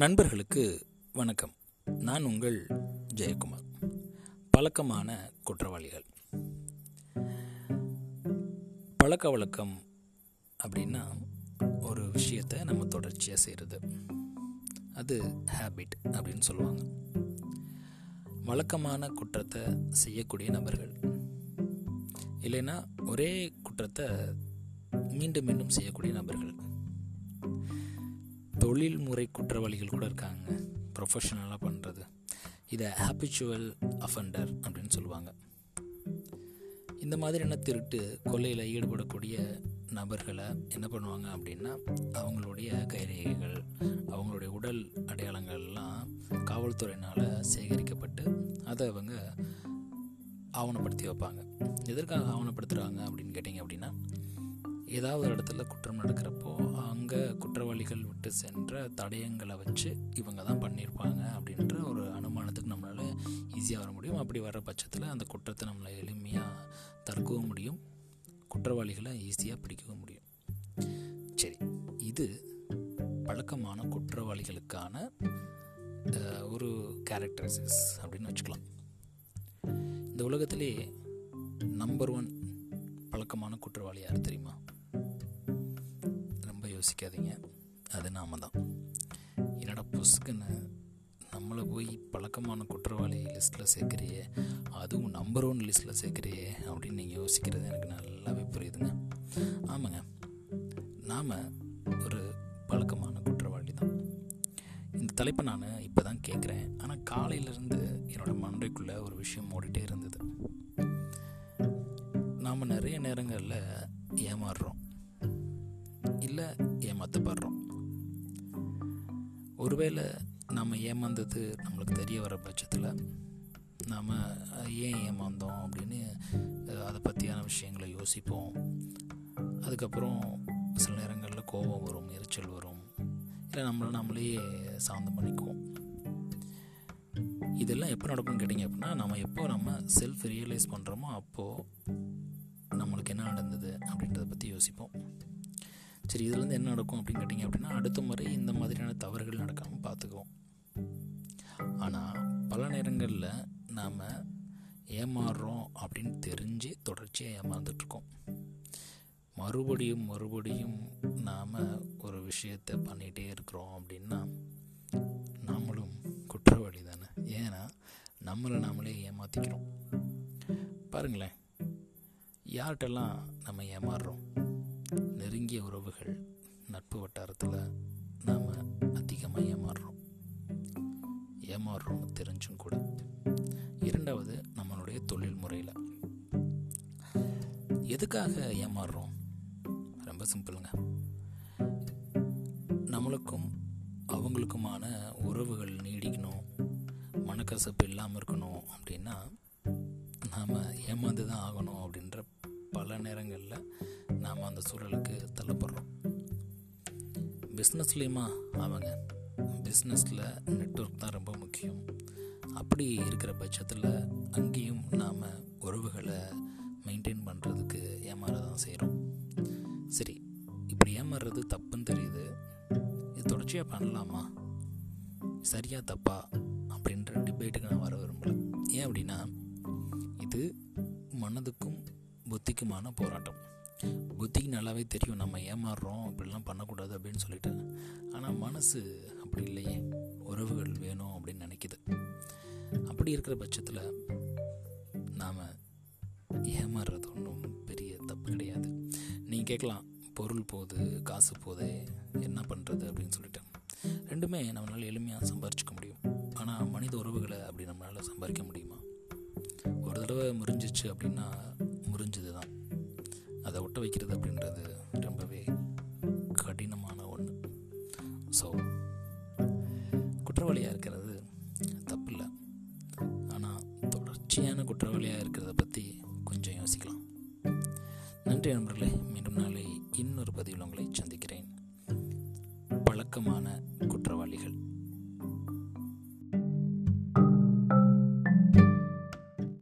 நண்பர்களுக்கு வணக்கம். நான் உங்கள் ஜெயக்குமார். பழக்கமான குற்றவாளிகள். பழக்க வழக்கம் அப்படின்னா ஒரு விஷயத்தை நம்ம தொடர்ச்சியாக செய்கிறது அது ஹேபிட் அப்படின்னு சொல்லுவாங்க. வழக்கமான குற்றத்தை செய்யக்கூடிய நபர்கள். இல்லைன்னா ஒரே குற்றத்தை மீண்டும் மீண்டும் செய்யக்கூடிய நபர்கள். தொழில்முறை குற்றவாளிகள் கூட இருக்காங்க. ப்ரொஃபஷனலாக பண்ணுறது இதை ஹாபிச்சுவல் அஃபண்டர் அப்படின்னு சொல்லுவாங்க. இந்த மாதிரியான திருட்டு கொள்ளையில் ஈடுபடக்கூடிய நபர்களை என்ன பண்ணுவாங்க அப்படின்னா அவங்களுடைய கைரேகைகள் அவங்களுடைய உடல் அடையாளங்கள்லாம் காவல்துறையினால் சேகரிக்கப்பட்டு அதை அவங்க ஆவணப்படுத்தி வைப்பாங்க. எதற்காக ஆவணப்படுத்துகிறாங்க அப்படின்னு கேட்டிங்க அப்படின்னா ஏதாவது ஒரு இடத்துல குற்றம் நடக்கிறப்போ அங்கே குற்றவாளிகள் விட்டு சென்ற தடயங்களை வச்சு இவங்க தான் பண்ணியிருப்பாங்க அப்படின்ற ஒரு அனுமானத்துக்கு நம்மளால் ஈஸியாக வர முடியும். அப்படி வர பட்சத்தில் அந்த குற்றத்தை நம்மளை எளிமையாக தடுக்கவும் முடியும். குற்றவாளிகளை ஈஸியாக பிடிக்கவும் முடியும். சரி இது பழக்கமான குற்றவாளிகளுக்கான ஒரு கேரக்டரிஸ்டிக்ஸ் அப்படின்னு வச்சுக்கலாம். இந்த உலகத்திலே நம்பர் ஒன் பழக்கமான குற்றவாளி யார் தெரியுமா? யோசிக்காதீங்க. அது நாம தான் என்னடா புசுக்குன்னு நம்மளை போய் பழக்கமான குற்றவாளி லிஸ்ட்டில் சேர்க்குறியே அதுவும் நம்பர் ஒன் லிஸ்ட்டில் சேர்க்குறியே அப்படின்னு நீங்கள் யோசிக்கிறது எனக்கு நல்லாவே புரியுதுங்க. ஆமாங்க. நாம் ஒரு பழக்கமான குற்றவாளி தான். இந்த தலைப்பை நான் இப்போ தான் கேட்குறேன் ஆனால் காலையிலேருந்து என்னோடய மண்டைக்குள்ளே ஒரு விஷயம் ஓடிட்டே இருந்தது. நாம் நிறைய நேரங்களில் ஏமாறுறோம். ஒருவேளை நம்ம ஏமாந்தது நம்மளுக்கு தெரிய வர பட்சத்தில் நாம் ஏன் ஏமாந்தோம் அப்படின்னு அதை பற்றியான விஷயங்களை யோசிப்போம். அதுக்கப்புறம் சில நேரங்களில் கோபம் வரும் எரிச்சல் வரும். இல்லை நம்மளை நம்மளே சாந்தம் பண்ணிக்குவோம். இதெல்லாம் எப்போ நடக்கும்னு கேட்டிங்க அப்படின்னா நம்ம எப்போ நம்ம செல்ஃப் ரியலைஸ் பண்ணுறோமோ அப்போது நம்மளுக்கு என்ன நடந்தது அப்படின்றத பற்றி யோசிப்போம். சரி இதுலேருந்து என்ன நடக்கும் அப்படின்னு கேட்டிங்க அப்படின்னா அடுத்த முறை இந்த மாதிரியான தவறுகள் நடக்காமல் பார்த்துக்குவோம். ஆனால் பல நேரங்களில் நாம் ஏமாறுறோம் அப்படின்னு தெரிஞ்சு தொடர்ச்சியாக ஏமாந்துட்ருக்கோம் மறுபடியும் மறுபடியும் நாம் ஒரு விஷயத்தை பண்ணிகிட்டே இருக்கிறோம் அப்படின்னா நாமளும் குற்றவாளி தானே. ஏன்னா நம்மளை நாமளே ஏமாற்றிக்கிறோம் பாருங்களேன் யார்கிட்டெல்லாம் நம்ம ஏமாறுறோம்? நெருங்கிய உறவுகள் நட்பு வட்டாரத்தில் நாம் அதிகமாக ஏமாறுறோம். ஏமாறுறோம்னு தெரிஞ்சும் கூட. இரண்டாவது நம்மளுடைய தொழில் முறையில். எதுக்காக ஏமாறுறோம்? ரொம்ப சிம்பிளுங்க. நம்மளுக்கும் அவங்களுக்குமான உறவுகள் நீடிக்கணும். மனக்கசப்பு இல்லாமல் இருக்கணும் அப்படின்னா நாம் ஏமாந்து தான் ஆகணும் அப்படின்ற பல நேரங்களில் நாம் அந்த சூழலுக்கு தள்ளப்படுறோம். பிஸ்னஸ்லேயுமா அவங்க பிஸ்னஸில் நெட்ஒர்க் தான் ரொம்ப முக்கியம். அப்படி இருக்கிற பட்சத்தில் அங்கேயும் நாம் உறவுகளை மெயின்டைன் பண்ணுறதுக்கு ஏமாற தான் செய்கிறோம் சரி இப்படி ஏமாறுறது தப்புன்னு தெரியுது. இது தொடர்ச்சியாக பண்ணலாமா? சரியாக தப்பா? அப்படின்ற டிபேட்டுக்கு நான் வர விரும்பலை. ஏன் அப்படின்னா இது மனதுக்கும் புத்திக்குமான போராட்டம். புத்திக்கு நல்லாவே தெரியும். நம்ம ஏமாறுறோம் இப்படிலாம் பண்ணக்கூடாது அப்படின்னு சொல்லிட்டு. ஆனால் மனசு அப்படி இல்லையே. உறவுகள் வேணும் அப்படின்னு நினைக்குது. அப்படி இருக்கிற பட்சத்தில் நாம் ஏமாறுறது ஒன்றும் பெரிய தப்பு கிடையாது. நீங்கள் கேட்கலாம் பொருள் போகுது காசு போதே என்ன பண்ணுறது அப்படின்னு சொல்லிட்டு. ரெண்டுமே நம்மளால் எளிமையாக சம்பாரிச்சிக்க முடியும். ஆனால் மனித உறவுகளை அப்படி நம்மளால் சம்பாதிக்க முடியுமா? ஒரு தடவை முறிஞ்சிச்சு அப்படின்னா அதை வைக்கிறது அப்படின்றது ரொம்பவே கடினமான ஒன்று ஸோ குற்றவாளியாக இருக்கிறது தப்பில்லை. ஆனால் தொடர்ச்சியான குற்றவாளியாக இருக்கிறத பற்றி கொஞ்சம் யோசிக்கலாம். நன்றி நண்பர்களே மீண்டும் நாளை இன்னொரு பதிவில் உங்களை சந்திக்கிறேன். பழக்கமான குற்றவாளிகள்.